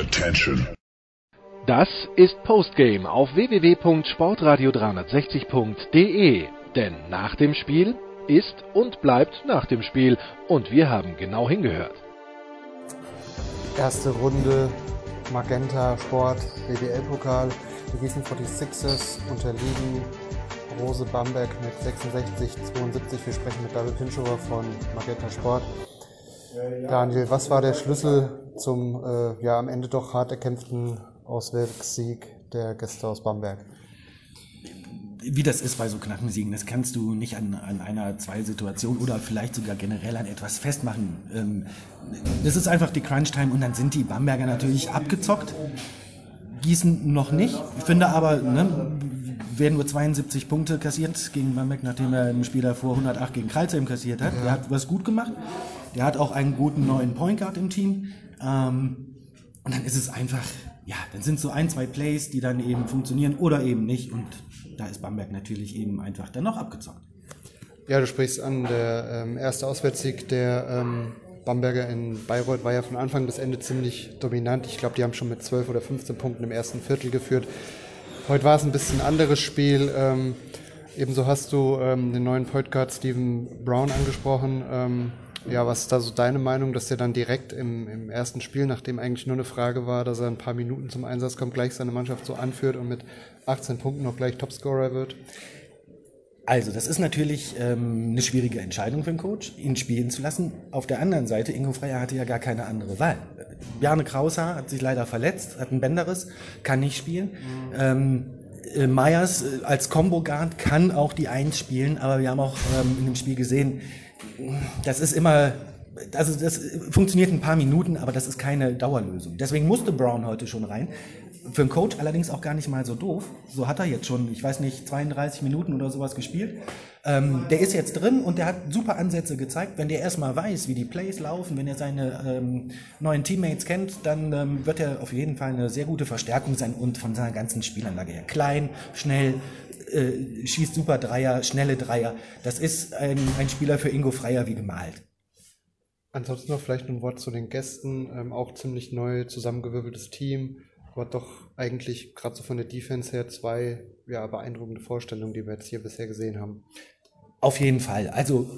Attention. Das ist Postgame auf www.sportradio360.de. Denn nach dem Spiel ist und bleibt nach dem Spiel. Und wir haben genau hingehört. Erste Runde Magenta Sport BBL-Pokal. Die Gießen 46ers unterliegen Rose Bamberg mit 66, 72. Wir sprechen mit David Pinschower von Magenta Sport. Daniel, was war der Schlüssel zum äh, ja am Ende doch hart erkämpften Auswärtssieg der Gäste aus Bamberg? Wie das ist bei so knappen Siegen, das kannst du nicht an, an einer, zwei Situation oder vielleicht sogar generell an etwas festmachen. Ähm, das ist einfach die Crunch-Time und dann sind die Bamberger natürlich abgezockt. Gießen noch nicht. Ich finde aber, ne, werden nur 72 Punkte kassiert gegen Bamberg, nachdem er im Spiel davor 108 gegen Kreilsheim kassiert hat. Ja. Der hat was gut gemacht. Der hat auch einen guten neuen Point Guard im Team. Ähm, und dann ist es einfach, ja, dann sind so ein, zwei Plays, die dann eben funktionieren oder eben nicht. Und da ist Bamberg natürlich eben einfach dann noch abgezockt. Ja, du sprichst an, der ähm, erste Auswärtssieg der ähm, Bamberger in Bayreuth war ja von Anfang bis Ende ziemlich dominant. Ich glaube, die haben schon mit 12 oder 15 Punkten im ersten Viertel geführt. Heute war es ein bisschen anderes Spiel. Ähm, ebenso hast du ähm, den neuen Point Guard Stephen Brown angesprochen. Ja, was ist da so deine Meinung, dass er dann direkt im, im ersten Spiel, nachdem eigentlich nur eine Frage war, dass er ein paar Minuten zum Einsatz kommt, gleich seine Mannschaft so anführt und mit 18 Punkten noch gleich Topscorer wird? Also, das ist natürlich ähm, eine schwierige Entscheidung für einen Coach, ihn spielen zu lassen. Auf der anderen Seite, Ingo Freier hatte ja gar keine andere Wahl. Bjarne Krauser hat sich leider verletzt, hat ein Bänderriss, kann nicht spielen. Mhm. Ähm, äh, Meyers äh, als Combo Guard kann auch die Eins spielen, aber wir haben auch ähm, in dem Spiel gesehen, das ist immer, also das funktioniert ein paar Minuten, aber das ist keine Dauerlösung. Deswegen musste Brown heute schon rein. Für einen Coach allerdings auch gar nicht mal so doof. So hat er jetzt schon, ich weiß nicht, 32 Minuten oder sowas gespielt. Ähm, der ist jetzt drin und der hat super Ansätze gezeigt. Wenn der erstmal weiß, wie die Plays laufen, wenn er seine ähm, neuen Teammates kennt, dann ähm, wird er auf jeden Fall eine sehr gute Verstärkung sein und von seiner ganzen Spielanlage her. Klein, schnell, äh, schießt super Dreier, schnelle Dreier. Das ist ein, ein Spieler für Ingo Freier wie gemalt. Ansonsten noch vielleicht ein Wort zu den Gästen. Ähm, auch ziemlich neu zusammengewürfeltes Team. Aber doch eigentlich gerade so von der Defense her zwei ja, beeindruckende Vorstellungen, die wir jetzt hier bisher gesehen haben. Auf jeden Fall. Also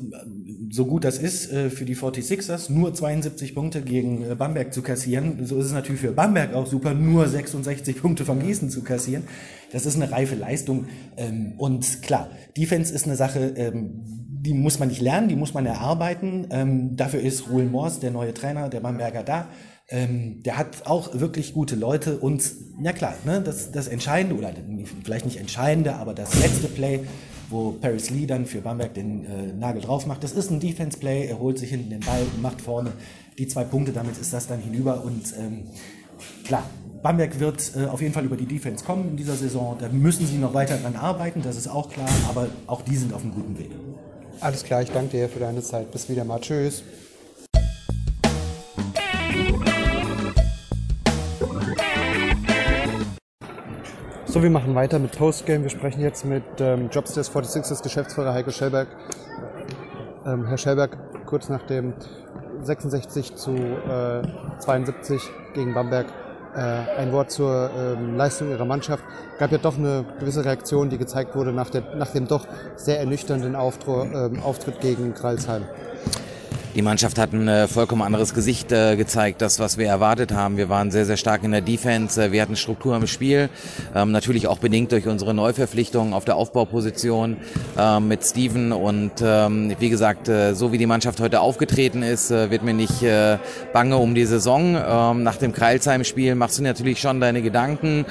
so gut das ist äh, für die 46ers, nur 72 Punkte gegen äh, Bamberg zu kassieren, so ist es natürlich für Bamberg auch super, nur 66 Punkte von Gießen zu kassieren. Das ist eine reife Leistung. Ähm, und klar, Defense ist eine Sache, ähm, die muss man nicht lernen, die muss man erarbeiten. Ähm, dafür ist Ruhl Mors, der neue Trainer der Bamberger, da. Der hat auch wirklich gute Leute und, ja klar, ne, das, das Entscheidende, oder vielleicht nicht Entscheidende, aber das letzte Play wo Paris Lee dann für Bamberg den äh, Nagel drauf macht. Das ist ein Defense-Play, er holt sich hinten den Ball und macht vorne die zwei Punkte, damit ist das dann hinüber und ähm, klar, Bamberg wird äh, auf jeden Fall über die Defense kommen in dieser Saison. Da müssen sie noch weiter dran arbeiten, das ist auch klar, aber auch die sind auf einem guten Weg. Alles klar, ich danke dir für deine Zeit. Bis wieder mal. Tschüss. So, wir machen weiter mit Postgame. Wir sprechen jetzt mit ähm, Jobstairs 46ers Geschäftsführer Heiko Schellberg. Ähm, Herr Schellberg, kurz nach dem 66 zu äh, 72 gegen Bamberg, äh, ein Wort zur ähm, Leistung Ihrer Mannschaft. Gab ja doch eine gewisse Reaktion, die gezeigt wurde nach, der, nach dem doch sehr ernüchternden Auftro, äh, Auftritt gegen Kralsheim. Die Mannschaft hat ein äh, vollkommen anderes Gesicht äh, gezeigt, das, was wir erwartet haben. Wir waren sehr, sehr stark in der Defense. Äh, wir hatten Struktur im Spiel. Ähm, natürlich auch bedingt durch unsere Neuverpflichtungen auf der Aufbauposition ähm, mit Steven. Und ähm, wie gesagt, äh, so wie die Mannschaft heute aufgetreten ist, äh, wird mir nicht bange um die Saison. Ähm, nach dem Kreilsheim-Spiel machst du natürlich schon deine Gedanken.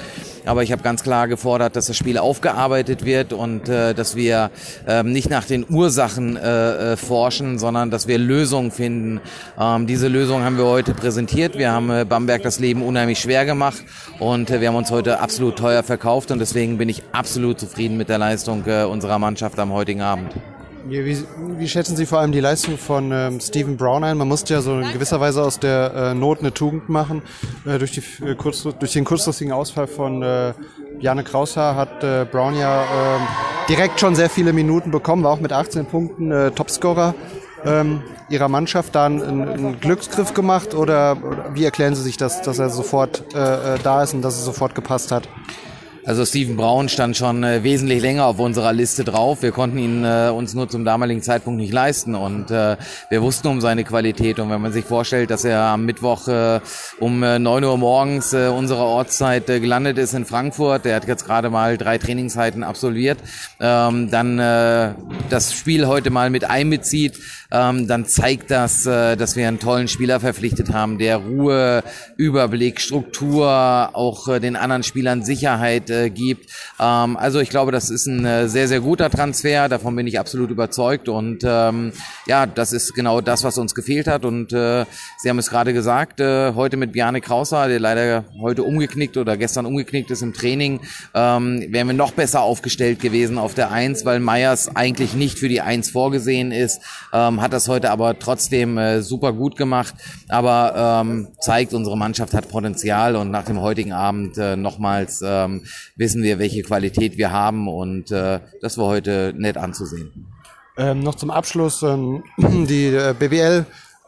Aber ich habe ganz klar gefordert, dass das Spiel aufgearbeitet wird und dass wir ähm, nicht nach den Ursachen forschen, sondern dass wir Lösungen finden. Ähm, diese Lösung haben wir heute präsentiert. Wir haben äh, Bamberg das Leben unheimlich schwer gemacht und äh, wir haben uns heute absolut teuer verkauft und deswegen bin ich absolut zufrieden mit der Leistung äh, unserer Mannschaft am heutigen Abend. Wie, wie, schätzen Sie vor allem die Leistung von ähm, Stephen Brown ein? Man musste ja so in gewisser Weise aus der äh, Not eine Tugend machen. Äh, durch, die, äh, kurz, durch den kurzfristigen Ausfall von äh, Janne Kraushaar hat äh, Brown ja äh, direkt schon sehr viele Minuten bekommen, war auch mit 18 Punkten äh, Topscorer. Ähm, Ihrer Mannschaft da einen, einen Glücksgriff gemacht oder, wie erklären Sie sich das, dass er sofort äh, äh da ist und dass es sofort gepasst hat? Also Steven Brown stand schon äh, wesentlich länger auf unserer Liste drauf. Wir konnten ihn äh, uns nur zum damaligen Zeitpunkt nicht leisten und äh, wir wussten um seine Qualität. Und wenn man sich vorstellt, dass er am Mittwoch äh, um äh, 9 Uhr morgens äh, unserer Ortszeit äh, gelandet ist in Frankfurt, der hat jetzt gerade mal drei Trainingszeiten absolviert, ähm, dann äh, das Spiel heute mal mit einbezieht, ähm, dann zeigt das, äh, dass wir einen tollen Spieler verpflichtet haben, der Ruhe, Überblick, Struktur, auch äh, den anderen Spielern Sicherheit äh, gibt. Ähm, also ich glaube, das ist ein äh, sehr, sehr guter Transfer. Davon bin ich absolut überzeugt. Und ähm, ja, das ist genau das, was uns gefehlt hat. Und äh, Sie haben es gerade gesagt, äh, heute mit Bjarne Krauser, der leider heute umgeknickt oder gestern umgeknickt ist im Training, ähm, wären wir noch besser aufgestellt gewesen auf der Eins, weil Meyers eigentlich nicht für die Eins vorgesehen ist. Ähm, hat das heute aber trotzdem äh, super gut gemacht. Aber ähm, zeigt, unsere Mannschaft hat Potenzial und nach dem heutigen Abend äh, nochmals ähm, wissen wir, welche Qualität wir haben und äh, das war heute nett anzusehen. Ähm, noch zum Abschluss, ähm, die äh, BWL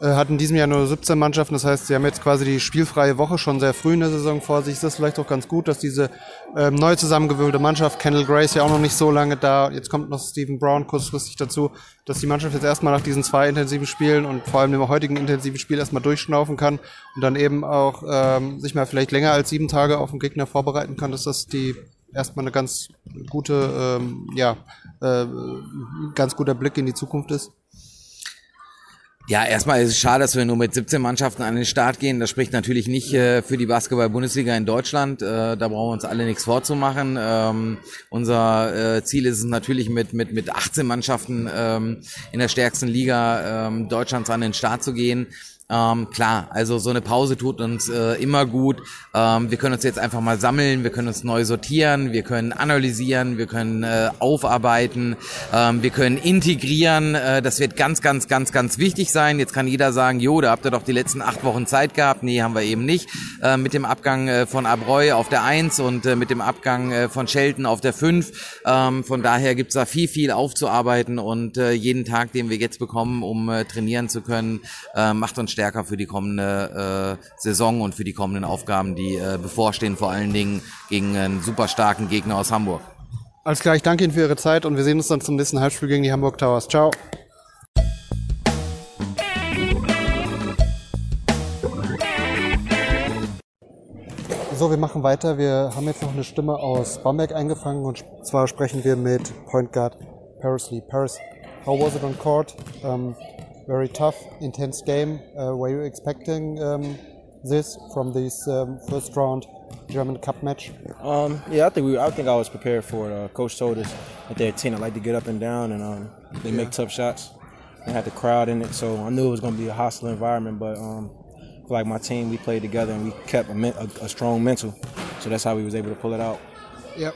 hat in diesem Jahr nur 17 Mannschaften, das heißt, sie haben jetzt quasi die spielfreie Woche schon sehr früh in der Saison vor sich. Ist das vielleicht auch ganz gut, dass diese ähm, neu zusammengewürfelte Mannschaft, Kendall Grace ja auch noch nicht so lange da, jetzt kommt noch Stephen Brown kurzfristig dazu, dass die Mannschaft jetzt erstmal nach diesen zwei intensiven Spielen und vor allem dem heutigen intensiven Spiel erstmal durchschnaufen kann und dann eben auch ähm, sich mal vielleicht länger als sieben Tage auf den Gegner vorbereiten kann, dass das die erstmal eine ganz gute, ähm, ja, äh, ganz guter Blick in die Zukunft ist. Ja, erstmal ist es schade, dass wir nur mit 17 Mannschaften an den Start gehen. Das spricht natürlich nicht äh, für die Basketball-Bundesliga in Deutschland. Äh, da brauchen wir uns alle nichts vorzumachen. Ähm, unser äh, Ziel ist es natürlich mit, mit, mit 18 Mannschaften ähm, in der stärksten Liga ähm, Deutschlands an den Start zu gehen. Ähm, klar, also so eine Pause tut uns äh, immer gut. Ähm, wir können uns jetzt einfach mal sammeln, wir können uns neu sortieren, wir können analysieren, wir können äh, aufarbeiten, ähm, wir können integrieren. Äh, das wird ganz, ganz, ganz, ganz wichtig sein. Jetzt kann jeder sagen, jo, da habt ihr doch die letzten acht Wochen Zeit gehabt. Nee, haben wir eben nicht. Äh, mit dem Abgang äh, von Abreu auf der Eins und äh, mit dem Abgang äh, von Shelton auf der Fünf. Ähm, von daher gibt's da viel, viel aufzuarbeiten und äh, jeden Tag, den wir jetzt bekommen, um äh, trainieren zu können, äh, macht uns stärker für die kommende äh, Saison und für die kommenden Aufgaben, die äh, bevorstehen, vor allen Dingen gegen einen super starken Gegner aus Hamburg. Alles klar, ich danke Ihnen für Ihre Zeit und wir sehen uns dann zum nächsten Halbspiel gegen die Hamburg Towers. Ciao. So, wir machen weiter. Wir haben jetzt noch eine Stimme aus Bamberg eingefangen und zwar sprechen wir mit Point Guard Paris Lee. Paris, how was it on court? Um, very tough, intense game. Uh, were you expecting um, this from this um, first round German Cup match? Um, yeah, I think we. I think I was prepared for it. Uh, Coach told us that they're a team like to get up and down, and um, they yeah. make tough shots. They had the crowd in it, so I knew it was going to be a hostile environment. But um, like my team, we played together and we kept a, a, a, strong mental, so that's how we was able to pull it out. Yep.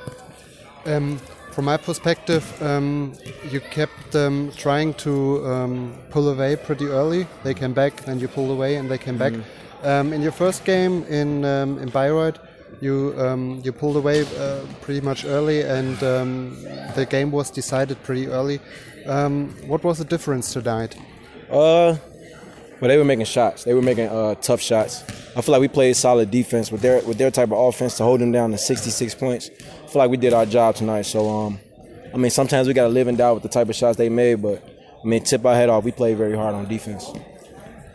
From my perspective, um, you kept trying to um, pull away pretty early. They came back, then you pulled away, and they came back. Um, in your first game in um, in Bayreuth, you um, you pulled away uh, pretty much early, and the game was decided pretty early. what was the difference tonight? Uh, well, they were making shots. They were making uh, tough shots. I feel like we played solid defense with their with their type of offense to hold them down to 66 points. I feel like we did our job tonight. So, um, I mean, sometimes we got to live and die with the type of shots they made, but I mean, tip our head off. We played very hard on defense.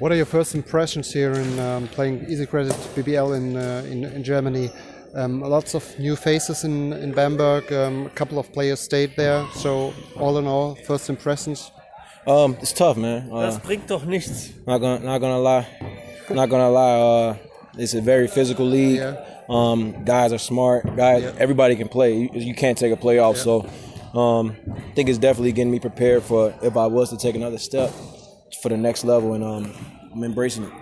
What are your first impressions here in um, playing Easy Credit BBL in uh, in, in, Germany? Um, lots of new faces in in Bamberg. Um, a couple of players stayed there. So, all in all, first impressions. Um, it's tough, man. Uh, das bringt doch nichts. Not gonna, not gonna lie. Not gonna lie. Uh, it's a very physical league. Yeah. Um, guys are smart. Guys, yeah. everybody can play. You, you, can't take a playoff. Yeah. So, um, I think it's definitely getting me prepared for if I was to take another step for the next level, and um, I'm embracing it.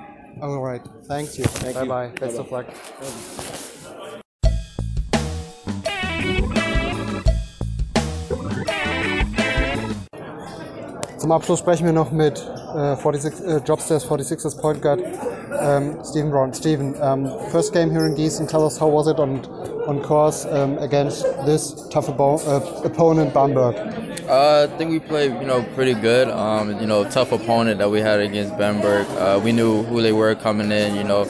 All right. Thank you. Thank bye bye. Best Bye-bye. of luck. Zum Abschluss sprechen wir noch mit äh, 46, äh, Jobstairs 46ers Point Guard um, Stephen Brown. Stephen, um, first game here in Gießen. Tell us how was it on on course um, against this tough uh, opponent, Bamberg? Uh, I think we played, you know, pretty good. Um, you know, tough opponent that we had against Bamberg. Uh, we knew who they were coming in. You know,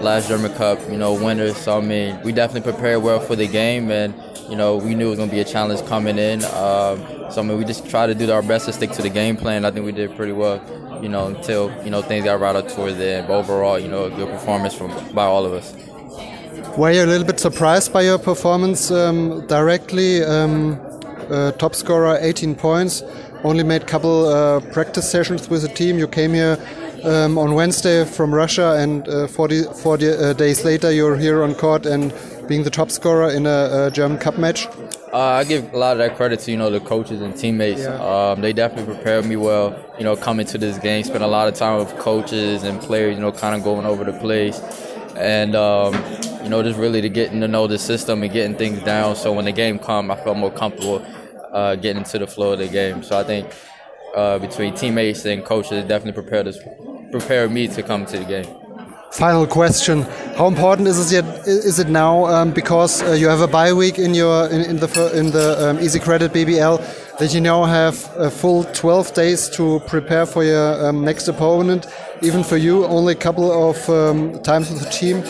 last German Cup, you know, winners. So I mean, we definitely prepared well for the game, and you know, we knew it was going to be a challenge coming in. Um, so I mean, we just tried to do our best to stick to the game plan. I think we did pretty well. You know, until you know things got routed towards the end. But overall, you know, a good performance from by all of us. Were you a little bit surprised by your performance um, directly? Um, uh, top scorer, 18 points. Only made couple uh, practice sessions with the team. You came here um, on Wednesday from Russia, and uh, 40, 40 uh, days later, you're here on court and being the top scorer in a, a German Cup match. Uh, I give a lot of that credit to you know the coaches and teammates. Yeah. Um, they definitely prepared me well. You know, coming to this game, spent a lot of time with coaches and players. You know, kind of going over the plays, and um, you know, just really to getting to know the system and getting things down. So when the game come, I felt more comfortable uh, getting into the flow of the game. So I think uh, between teammates and coaches, definitely prepared us, prepared me to come to the game. Final question: How important is it is it now um, because uh, you have a bye week in your in, in the in the um, Easy Credit BBL that you now have a full 12 days to prepare for your um, next opponent? Even for you, only a couple of um, times with the team.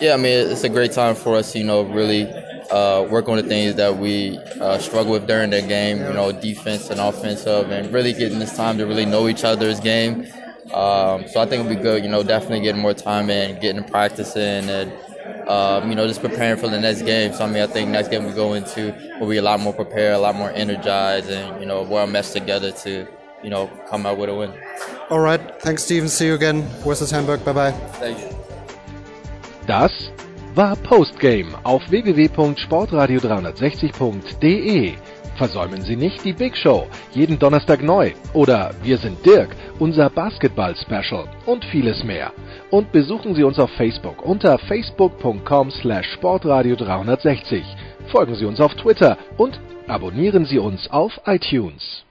Yeah, I mean it's a great time for us, you know, really uh, work on the things that we uh, struggle with during the game, you know, defense and offensive, and really getting this time to really know each other's game. Um, so I think it'll be good, you know, definitely getting more time in, getting to practicing, and um, you know, just preparing for the next game. So I mean, I think next game we go into will be a lot more prepared, a lot more energized, and you know, well meshed together to you know come out with a win. All right, thanks, Steven. See you again. Versus Hamburg. Bye bye. Thank you. Das war Postgame auf www.sportradio360.de. Versäumen Sie nicht die Big Show, jeden Donnerstag neu. Oder Wir sind Dirk, unser Basketball-Special und vieles mehr. Und besuchen Sie uns auf Facebook unter facebook.com slash sportradio360. Folgen Sie uns auf Twitter und abonnieren Sie uns auf iTunes.